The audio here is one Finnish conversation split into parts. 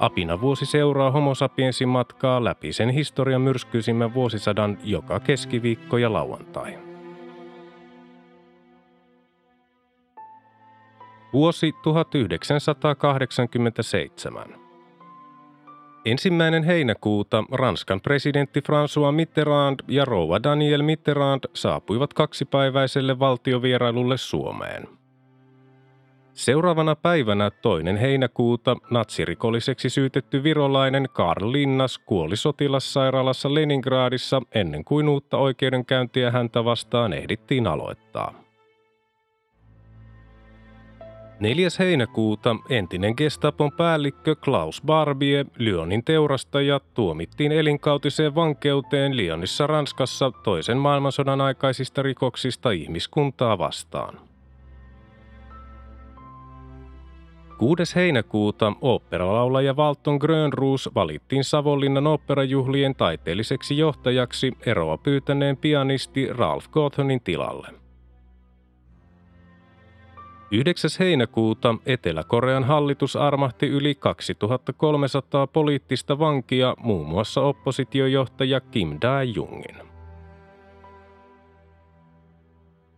Apina vuosi seuraa homo sapiensin matkaa läpi sen historian myrskyisimmän vuosisadan joka keskiviikko ja lauantai. Vuosi 1987. Ensimmäinen heinäkuuta Ranskan presidentti François Mitterrand ja rouva Daniel Mitterrand saapuivat kaksipäiväiselle valtiovierailulle Suomeen – Seuraavana päivänä toinen heinäkuuta natsirikolliseksi syytetty virolainen Karl Linnas kuoli sotilassairaalassa Leningradissa ennen kuin uutta oikeudenkäyntiä häntä vastaan ehdittiin aloittaa. 4. heinäkuuta entinen Gestapon päällikkö Klaus Barbie, Lyonin teurastaja, tuomittiin elinkautiseen vankeuteen Lyonissa Ranskassa toisen maailmansodan aikaisista rikoksista ihmiskuntaa vastaan. 6. heinäkuuta oopperalaulaja Valton Grönruus valittiin Savonlinnan oopperajuhlien taiteelliseksi johtajaksi eroa pyytäneen pianisti Ralph Gotthonin tilalle. 9. heinäkuuta Etelä-Korean hallitus armahti yli 2300 poliittista vankia, muun muassa oppositiojohtaja Kim Dae-jungin.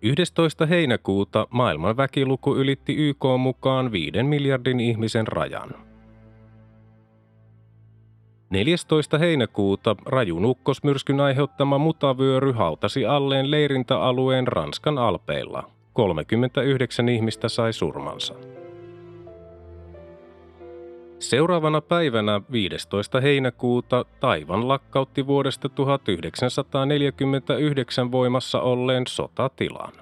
11. heinäkuuta maailman väkiluku ylitti YK mukaan 5 miljardin ihmisen rajan. 14. heinäkuuta rajun ukkosmyrskyn aiheuttama mutavyöry hautasi alleen leirintäalueen Ranskan alpeilla. 39 ihmistä sai surmansa. Seuraavana päivänä 15. heinäkuuta Taivan lakkautti vuodesta 1949 voimassa olleen sotatilan.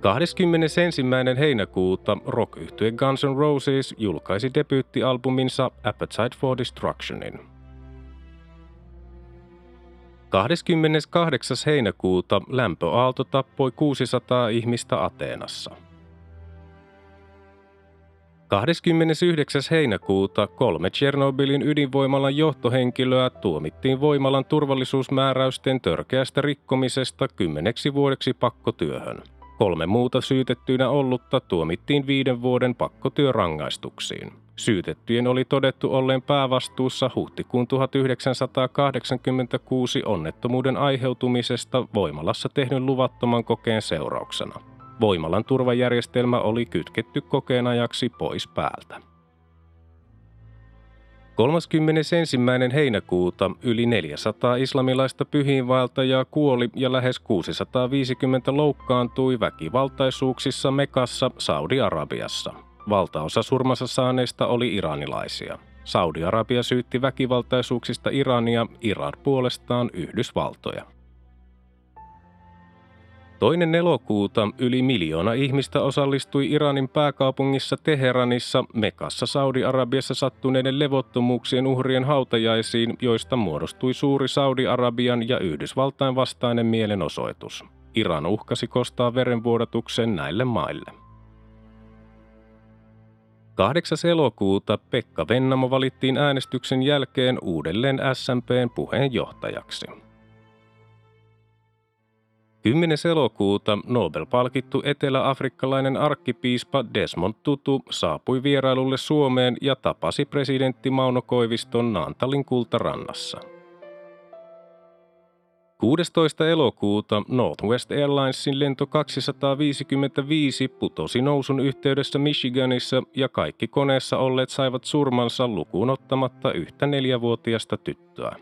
21. heinäkuuta rock Guns N' Roses julkaisi debyyttialbuminsa Appetite for Destructionin. 28. heinäkuuta lämpöaalto tappoi 600 ihmistä Ateenassa – 29. heinäkuuta kolme Tchernobylin ydinvoimalan johtohenkilöä tuomittiin voimalan turvallisuusmääräysten törkeästä rikkomisesta kymmeneksi vuodeksi pakkotyöhön. Kolme muuta syytettyinä ollutta tuomittiin viiden vuoden pakkotyörangaistuksiin. Syytettyjen oli todettu olleen päävastuussa huhtikuun 1986 onnettomuuden aiheutumisesta voimalassa tehdyn luvattoman kokeen seurauksena. Voimalan turvajärjestelmä oli kytketty kokeen ajaksi pois päältä. 31. heinäkuuta yli 400 islamilaista pyhiinvaeltajaa kuoli ja lähes 650 loukkaantui väkivaltaisuuksissa Mekassa, Saudi-Arabiassa. Valtaosa surmansa saaneista oli iranilaisia. Saudi-Arabia syytti väkivaltaisuuksista Irania, Iran puolestaan Yhdysvaltoja. Toinen elokuuta yli miljoona ihmistä osallistui Iranin pääkaupungissa Teheranissa Mekassa Saudi-Arabiassa sattuneiden levottomuuksien uhrien hautajaisiin, joista muodostui suuri Saudi-Arabian ja Yhdysvaltain vastainen mielenosoitus. Iran uhkasi kostaa verenvuodatuksen näille maille. 8. elokuuta Pekka Vennamo valittiin äänestyksen jälkeen uudelleen SMPn puheenjohtajaksi. 10. elokuuta Nobel-palkittu etelä-afrikkalainen arkkipiispa Desmond Tutu saapui vierailulle Suomeen ja tapasi presidentti Mauno Koiviston Naantalin kultarannassa. 16. elokuuta Northwest Airlinesin lento 255 putosi nousun yhteydessä Michiganissa ja kaikki koneessa olleet saivat surmansa lukuun ottamatta yhtä neljävuotiasta tyttöä.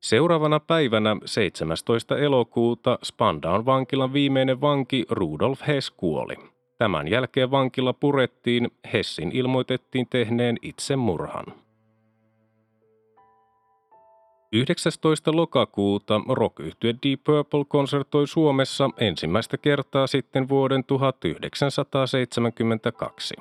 Seuraavana päivänä 17. elokuuta Spandaun vankilan viimeinen vanki Rudolf Hess kuoli. Tämän jälkeen vankila purettiin, Hessin ilmoitettiin tehneen itsemurhan. 19. lokakuuta rock Deep Purple konsertoi Suomessa ensimmäistä kertaa sitten vuoden 1972.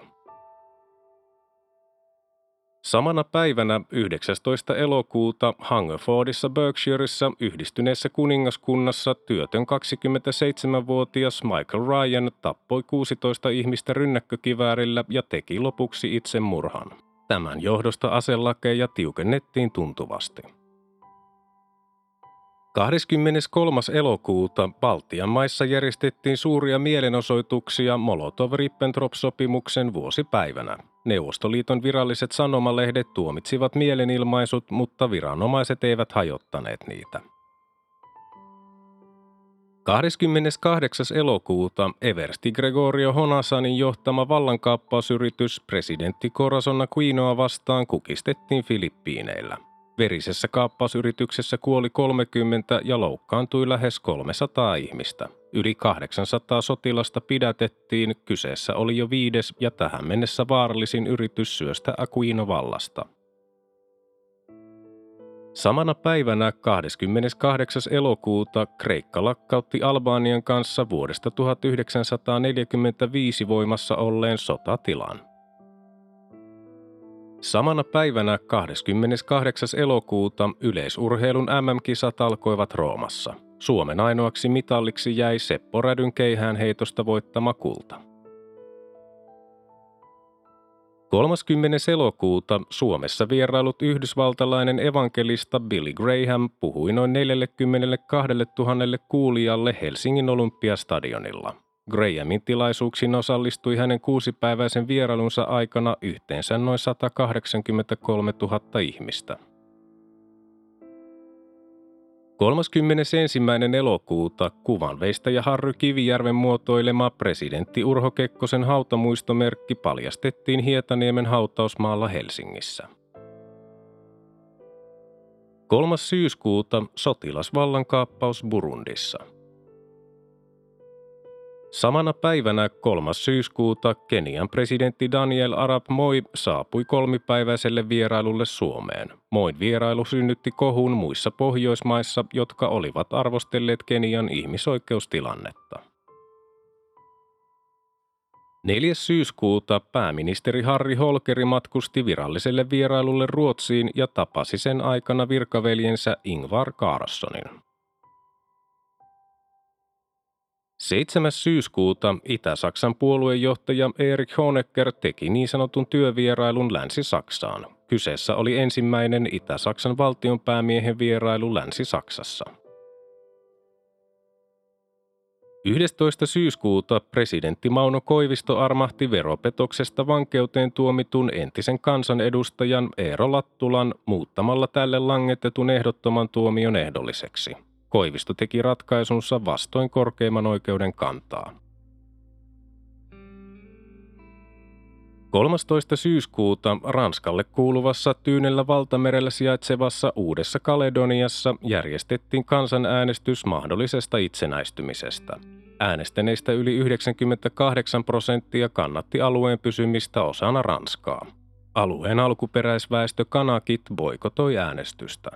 Samana päivänä 19. elokuuta Hungerfordissa Berkshireissa yhdistyneessä kuningaskunnassa työtön 27-vuotias Michael Ryan tappoi 16 ihmistä rynnäkkökiväärillä ja teki lopuksi itsemurhan. Tämän johdosta aselakeja tiukennettiin tuntuvasti. 23. elokuuta Baltian maissa järjestettiin suuria mielenosoituksia Molotov-Ribbentrop-sopimuksen vuosipäivänä. Neuvostoliiton viralliset sanomalehdet tuomitsivat mielenilmaisut, mutta viranomaiset eivät hajottaneet niitä. 28. elokuuta Eversti Gregorio Honasanin johtama vallankaappausyritys presidentti Corazon Aquinoa vastaan kukistettiin Filippiineillä. Verisessä kaappausyrityksessä kuoli 30 ja loukkaantui lähes 300 ihmistä. Yli 800 sotilasta pidätettiin, kyseessä oli jo viides ja tähän mennessä vaarallisin yritys syöstä Aquino vallasta. Samana päivänä 28. elokuuta Kreikka lakkautti Albanian kanssa vuodesta 1945 voimassa olleen sotatilan. Samana päivänä 28. elokuuta yleisurheilun MM-kisat alkoivat Roomassa. Suomen ainoaksi mitalliksi jäi Seppo Rädyn keihään heitosta voittama kulta. 30. elokuuta Suomessa vierailut yhdysvaltalainen evankelista Billy Graham puhui noin 42 000 kuulijalle Helsingin Olympiastadionilla. Grahamin tilaisuuksiin osallistui hänen kuusipäiväisen vierailunsa aikana yhteensä noin 183 000 ihmistä. 31. elokuuta kuvanveistäjä Harry Kivijärven muotoilema presidentti Urho Kekkosen hautamuistomerkki paljastettiin Hietaniemen hautausmaalla Helsingissä. 3. syyskuuta sotilasvallankaappaus Burundissa – Samana päivänä 3. syyskuuta Kenian presidentti Daniel Arap Moi saapui kolmipäiväiselle vierailulle Suomeen. Moin vierailu synnytti kohun muissa Pohjoismaissa, jotka olivat arvostelleet Kenian ihmisoikeustilannetta. 4. syyskuuta pääministeri Harri Holkeri matkusti viralliselle vierailulle Ruotsiin ja tapasi sen aikana virkaveljensä Ingvar Carlssonin. 7. syyskuuta Itä-Saksan puoluejohtaja Erich Honecker teki niin sanotun työvierailun Länsi-Saksaan. Kyseessä oli ensimmäinen Itä-Saksan valtionpäämiehen vierailu Länsi-Saksassa. 11. syyskuuta presidentti Mauno Koivisto armahti veropetoksesta vankeuteen tuomitun entisen kansanedustajan Eero Lattulan muuttamalla tälle langetetun ehdottoman tuomion ehdolliseksi. Koivisto teki ratkaisunsa vastoin korkeimman oikeuden kantaa. 13. syyskuuta Ranskalle kuuluvassa Tyynellä valtamerellä sijaitsevassa Uudessa Kaledoniassa järjestettiin kansanäänestys mahdollisesta itsenäistymisestä. Äänestäneistä yli 98 prosenttia kannatti alueen pysymistä osana Ranskaa. Alueen alkuperäisväestö kanakit boikotoi äänestystä.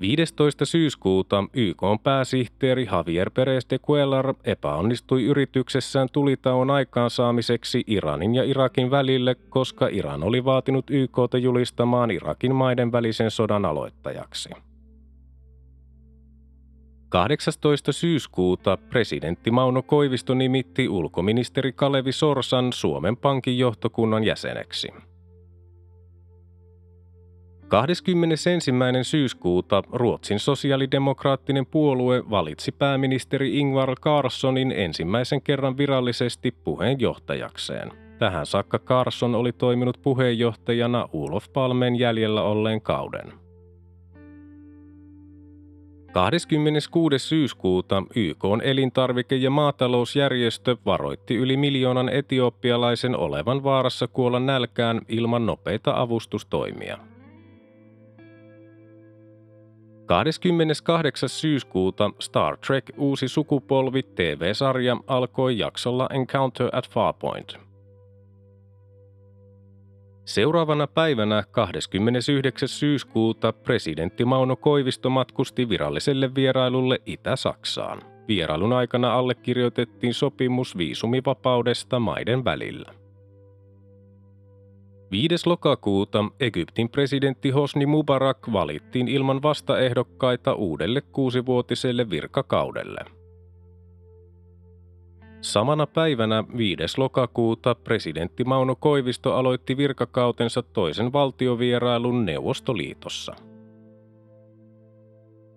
15. syyskuuta YK pääsihteeri Javier Perez de Cuellar epäonnistui yrityksessään tulitauon aikaansaamiseksi Iranin ja Irakin välille, koska Iran oli vaatinut YKta julistamaan Irakin maiden välisen sodan aloittajaksi. 18. syyskuuta presidentti Mauno Koivisto nimitti ulkoministeri Kalevi Sorsan Suomen Pankin johtokunnan jäseneksi. 21. syyskuuta Ruotsin sosiaalidemokraattinen puolue valitsi pääministeri Ingvar Carlssonin ensimmäisen kerran virallisesti puheenjohtajakseen. Tähän saakka Carlsson oli toiminut puheenjohtajana Ulof Palmen jäljellä olleen kauden. 26. syyskuuta YK elintarvike- ja maatalousjärjestö varoitti yli miljoonan etiopialaisen olevan vaarassa kuolla nälkään ilman nopeita avustustoimia. 28. syyskuuta Star Trek Uusi sukupolvi TV-sarja alkoi jaksolla Encounter at Farpoint. Seuraavana päivänä 29. syyskuuta presidentti Mauno Koivisto matkusti viralliselle vierailulle Itä-Saksaan. Vierailun aikana allekirjoitettiin sopimus viisumivapaudesta maiden välillä. 5. lokakuuta Egyptin presidentti Hosni Mubarak valittiin ilman vastaehdokkaita uudelle kuusivuotiselle virkakaudelle. Samana päivänä 5. lokakuuta presidentti Mauno Koivisto aloitti virkakautensa toisen valtiovierailun Neuvostoliitossa.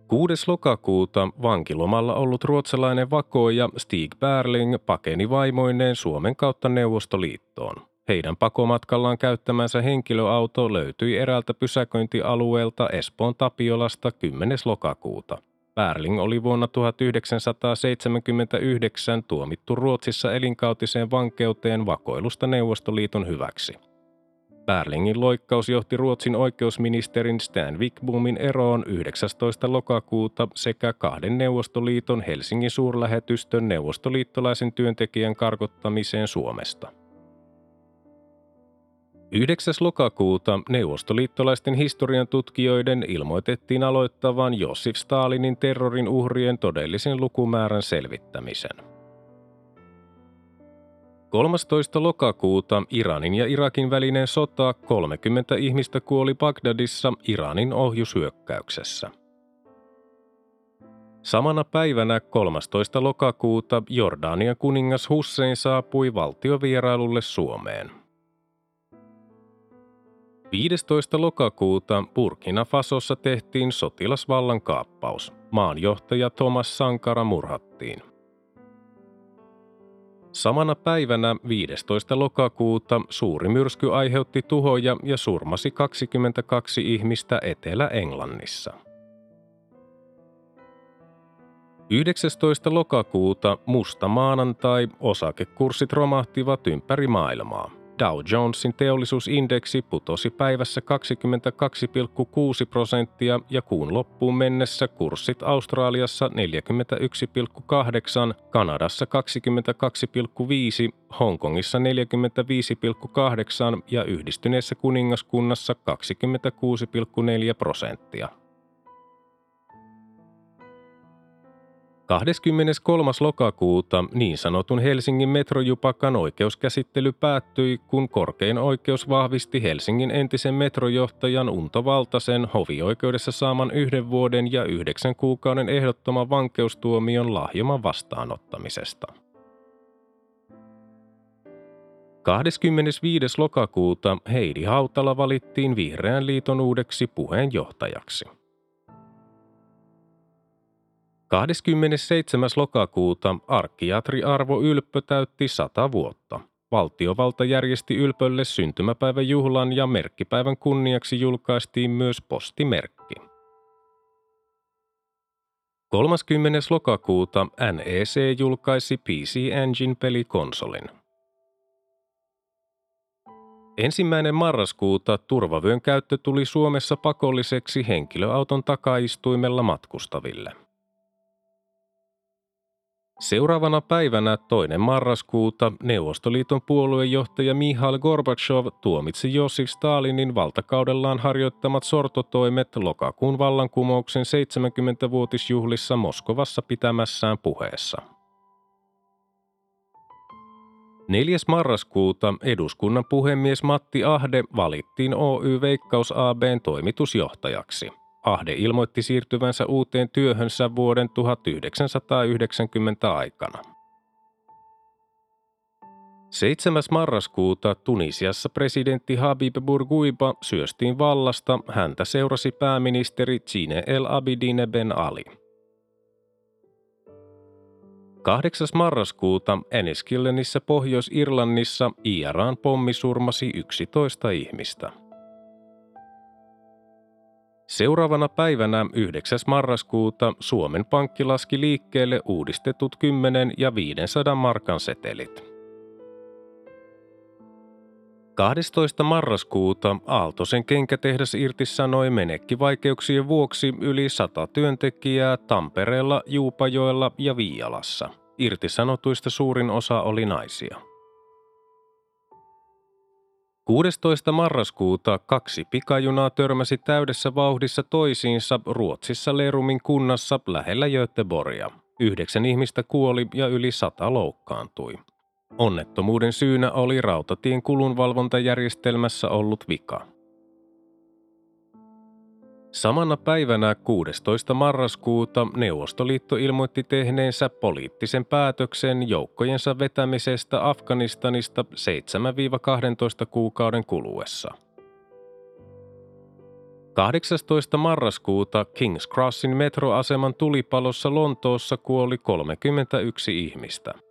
6. lokakuuta vankilomalla ollut ruotsalainen vakoija Stig Berling pakeni vaimoineen Suomen kautta Neuvostoliittoon. Heidän pakomatkallaan käyttämänsä henkilöauto löytyi eräältä pysäköintialueelta Espoon Tapiolasta 10. lokakuuta. Berling oli vuonna 1979 tuomittu Ruotsissa elinkautiseen vankeuteen vakoilusta Neuvostoliiton hyväksi. Berlingin loikkaus johti Ruotsin oikeusministerin Stan Wickbomin eroon 19. lokakuuta sekä kahden Neuvostoliiton Helsingin suurlähetystön neuvostoliittolaisen työntekijän karkottamiseen Suomesta. 9. lokakuuta neuvostoliittolaisten historian tutkijoiden ilmoitettiin aloittavan Josif Stalinin terrorin uhrien todellisen lukumäärän selvittämisen. 13. lokakuuta Iranin ja Irakin välinen sota 30 ihmistä kuoli Bagdadissa Iranin ohjushyökkäyksessä. Samana päivänä 13. lokakuuta Jordanian kuningas Hussein saapui valtiovierailulle Suomeen. 15. lokakuuta Burkina Fasossa tehtiin sotilasvallankaappaus. Maanjohtaja Thomas Sankara murhattiin. Samana päivänä 15. lokakuuta suuri myrsky aiheutti tuhoja ja surmasi 22 ihmistä Etelä-Englannissa. 19. lokakuuta musta maanantai osakekurssit romahtivat ympäri maailmaa. Dow Jonesin teollisuusindeksi putosi päivässä 22,6 prosenttia ja kuun loppuun mennessä kurssit Australiassa 41,8, Kanadassa 22,5, Hongkongissa 45,8 ja yhdistyneessä kuningaskunnassa 26,4 prosenttia. 23. lokakuuta niin sanotun Helsingin metrojupakan oikeuskäsittely päättyi, kun korkein oikeus vahvisti Helsingin entisen metrojohtajan Unto Valtasen hovioikeudessa saaman yhden vuoden ja yhdeksän kuukauden ehdottoman vankeustuomion lahjoman vastaanottamisesta. 25. lokakuuta Heidi Hautala valittiin Vihreän liiton uudeksi puheenjohtajaksi. 27. lokakuuta arkkiatri Arvo Ylppö täytti 100 vuotta. Valtiovalta järjesti Ylpölle syntymäpäiväjuhlan ja merkkipäivän kunniaksi julkaistiin myös postimerkki. 30. lokakuuta NEC julkaisi PC Engine-pelikonsolin. Ensimmäinen marraskuuta turvavyön käyttö tuli Suomessa pakolliseksi henkilöauton takaistuimella matkustaville. Seuraavana päivänä toinen marraskuuta Neuvostoliiton puoluejohtaja Mihail Gorbachev tuomitsi Josif Stalinin valtakaudellaan harjoittamat sortotoimet lokakuun vallankumouksen 70-vuotisjuhlissa Moskovassa pitämässään puheessa. 4. marraskuuta eduskunnan puhemies Matti Ahde valittiin Oy Veikkaus ABn toimitusjohtajaksi. Ahde ilmoitti siirtyvänsä uuteen työhönsä vuoden 1990 aikana. 7. marraskuuta Tunisiassa presidentti Habib Bourguiba syöstiin vallasta, häntä seurasi pääministeri Zine El Abidine Ben Ali. 8. marraskuuta Enniskillenissä Pohjois-Irlannissa IRAn pommi surmasi 11 ihmistä. Seuraavana päivänä 9. marraskuuta Suomen Pankki laski liikkeelle uudistetut 10 ja 500 markan setelit. 12. marraskuuta Aaltosen kenkätehdas irtisanoi menekkivaikeuksien vuoksi yli 100 työntekijää Tampereella, Juupajoella ja Viialassa. Irtisanotuista suurin osa oli naisia. 16. marraskuuta kaksi pikajunaa törmäsi täydessä vauhdissa toisiinsa Ruotsissa Lerumin kunnassa lähellä Göteborgia. Yhdeksän ihmistä kuoli ja yli sata loukkaantui. Onnettomuuden syynä oli rautatien kulunvalvontajärjestelmässä ollut vika. Samana päivänä 16. marraskuuta Neuvostoliitto ilmoitti tehneensä poliittisen päätöksen joukkojensa vetämisestä Afganistanista 7-12 kuukauden kuluessa. 18. marraskuuta King's Crossin metroaseman tulipalossa Lontoossa kuoli 31 ihmistä –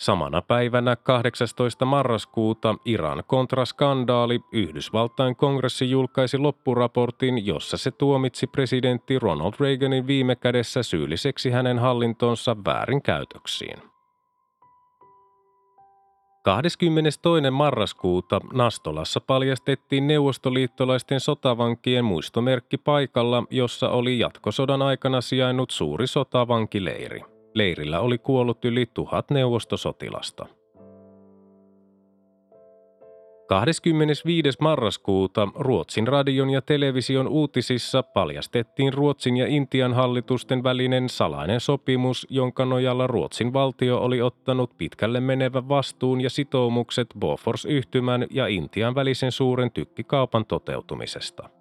Samana päivänä 18. marraskuuta Iran kontraskandaali Yhdysvaltain kongressi julkaisi loppuraportin, jossa se tuomitsi presidentti Ronald Reaganin viime kädessä syylliseksi hänen hallintonsa väärinkäytöksiin. 22. marraskuuta Nastolassa paljastettiin neuvostoliittolaisten sotavankien muistomerkki paikalla, jossa oli jatkosodan aikana sijainnut suuri sotavankileiri. Leirillä oli kuollut yli tuhat neuvostosotilasta. 25. marraskuuta Ruotsin radion ja television uutisissa paljastettiin Ruotsin ja Intian hallitusten välinen salainen sopimus, jonka nojalla Ruotsin valtio oli ottanut pitkälle menevän vastuun ja sitoumukset Bofors-yhtymän ja Intian välisen suuren tykkikaupan toteutumisesta.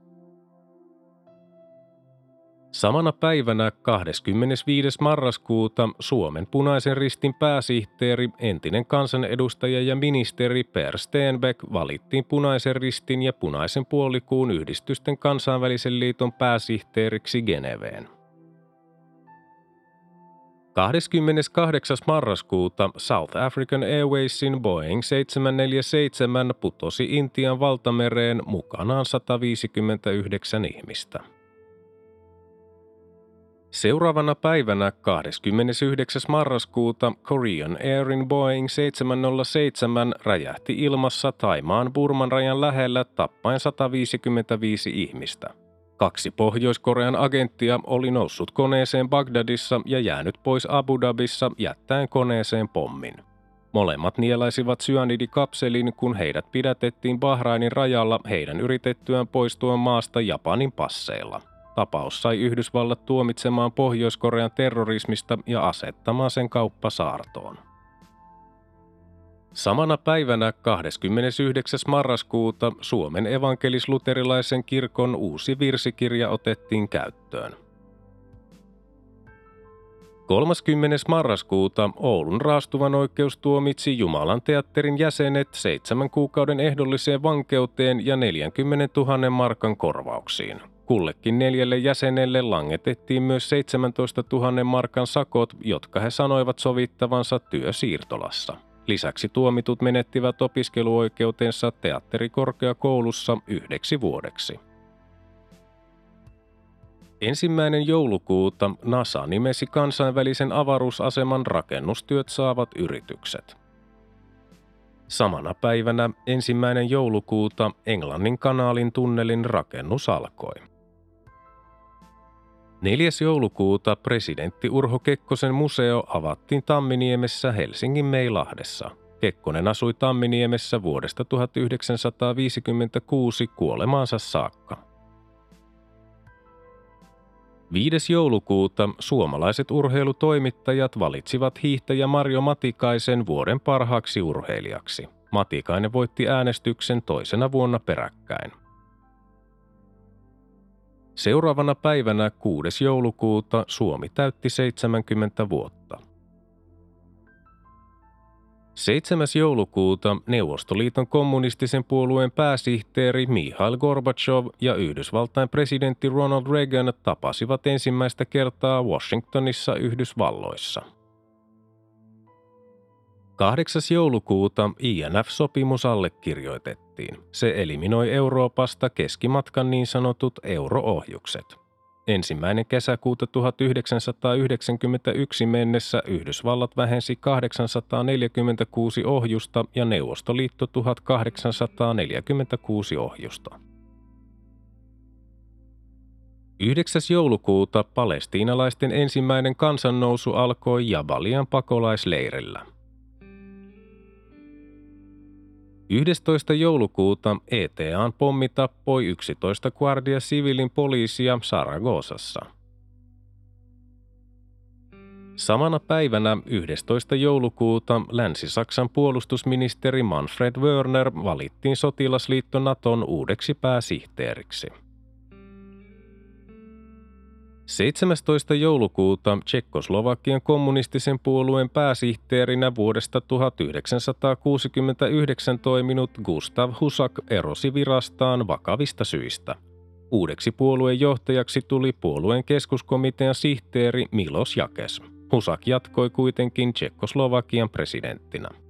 Samana päivänä 25. marraskuuta Suomen punaisen ristin pääsihteeri, entinen kansanedustaja ja ministeri Per Stenbeck valittiin punaisen ristin ja punaisen puolikuun yhdistysten kansainvälisen liiton pääsihteeriksi Geneveen. 28. marraskuuta South African Airwaysin Boeing 747 putosi Intian valtamereen mukanaan 159 ihmistä. Seuraavana päivänä 29. marraskuuta Korean Airin Boeing 707 räjähti ilmassa Taimaan Burman rajan lähellä tappaen 155 ihmistä. Kaksi Pohjois-Korean agenttia oli noussut koneeseen Bagdadissa ja jäänyt pois Abu Dhabissa jättäen koneeseen pommin. Molemmat nielaisivat syanidikapselin, kun heidät pidätettiin Bahrainin rajalla heidän yritettyään poistua maasta Japanin passeilla – Tapaus sai Yhdysvallat tuomitsemaan Pohjois-Korean terrorismista ja asettamaan sen kauppasaartoon. Samana päivänä 29. marraskuuta Suomen evankelisluterilaisen kirkon uusi virsikirja otettiin käyttöön. 30. marraskuuta Oulun raastuvan oikeus tuomitsi Jumalan teatterin jäsenet seitsemän kuukauden ehdolliseen vankeuteen ja 40 000 markan korvauksiin. Kullekin neljälle jäsenelle langetettiin myös 17 000 markan sakot, jotka he sanoivat sovittavansa työsiirtolassa. Lisäksi tuomitut menettivät opiskeluoikeutensa teatterikorkeakoulussa yhdeksi vuodeksi. Ensimmäinen joulukuuta NASA nimesi kansainvälisen avaruusaseman rakennustyöt saavat yritykset – Samana päivänä ensimmäinen joulukuuta Englannin kanaalin tunnelin rakennus alkoi. 4. joulukuuta presidentti Urho Kekkosen museo avattiin Tamminiemessä Helsingin Meilahdessa. Kekkonen asui Tamminiemessä vuodesta 1956 kuolemaansa saakka. 5. joulukuuta suomalaiset urheilutoimittajat valitsivat hiihtäjä Marjo Matikaisen vuoden parhaaksi urheilijaksi. Matikainen voitti äänestyksen toisena vuonna peräkkäin. Seuraavana päivänä 6. joulukuuta Suomi täytti 70 vuotta. 7. joulukuuta Neuvostoliiton kommunistisen puolueen pääsihteeri Mihail Gorbachev ja Yhdysvaltain presidentti Ronald Reagan tapasivat ensimmäistä kertaa Washingtonissa Yhdysvalloissa. 8. joulukuuta INF-sopimus allekirjoitettiin. Se eliminoi Euroopasta keskimatkan niin sanotut euroohjukset – Ensimmäinen kesäkuuta 1991 mennessä Yhdysvallat vähensi 846 ohjusta ja Neuvostoliitto 1846 ohjusta. 9. joulukuuta palestiinalaisten ensimmäinen kansannousu alkoi Jabalian pakolaisleirillä – 11. joulukuuta ETAn pommi tappoi 11 Guardia Civilin poliisia Saragosassa. Samana päivänä 11. joulukuuta Länsi-Saksan puolustusministeri Manfred Wörner valittiin sotilasliitto Naton uudeksi pääsihteeriksi. 17. joulukuuta Tsekkoslovakian kommunistisen puolueen pääsihteerinä vuodesta 1969 toiminut Gustav Husak erosi virastaan vakavista syistä. Uudeksi puolueen johtajaksi tuli puolueen keskuskomitean sihteeri Milos Jakes. Husak jatkoi kuitenkin Tsekkoslovakian presidenttinä.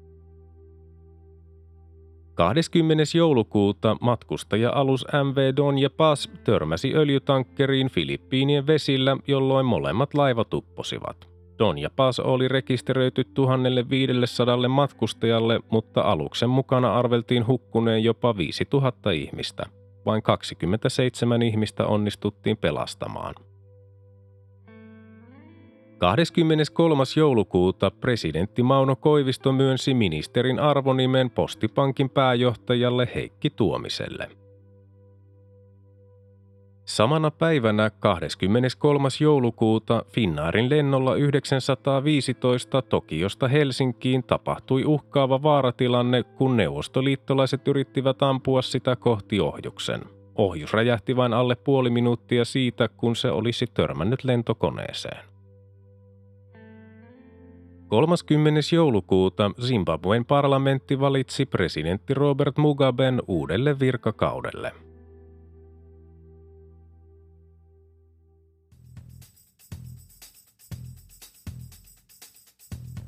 20. joulukuuta matkustaja-alus MV Donja Paz törmäsi öljytankkeriin Filippiinien vesillä, jolloin molemmat laivat upposivat. Donja Paz oli rekisteröity 1500 matkustajalle, mutta aluksen mukana arveltiin hukkuneen jopa 5000 ihmistä. Vain 27 ihmistä onnistuttiin pelastamaan. 23. joulukuuta presidentti Mauno Koivisto myönsi ministerin arvonimen Postipankin pääjohtajalle Heikki Tuomiselle. Samana päivänä 23. joulukuuta Finnaarin lennolla 915 Tokiosta Helsinkiin tapahtui uhkaava vaaratilanne, kun neuvostoliittolaiset yrittivät ampua sitä kohti ohjuksen. Ohjus räjähti vain alle puoli minuuttia siitä, kun se olisi törmännyt lentokoneeseen. 30. joulukuuta Zimbabwen parlamentti valitsi presidentti Robert Mugaben uudelle virkakaudelle.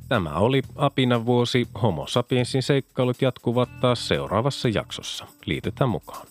Tämä oli Apina vuosi. Homo sapiensin seikkailut jatkuvat taas seuraavassa jaksossa. Liitytään mukaan.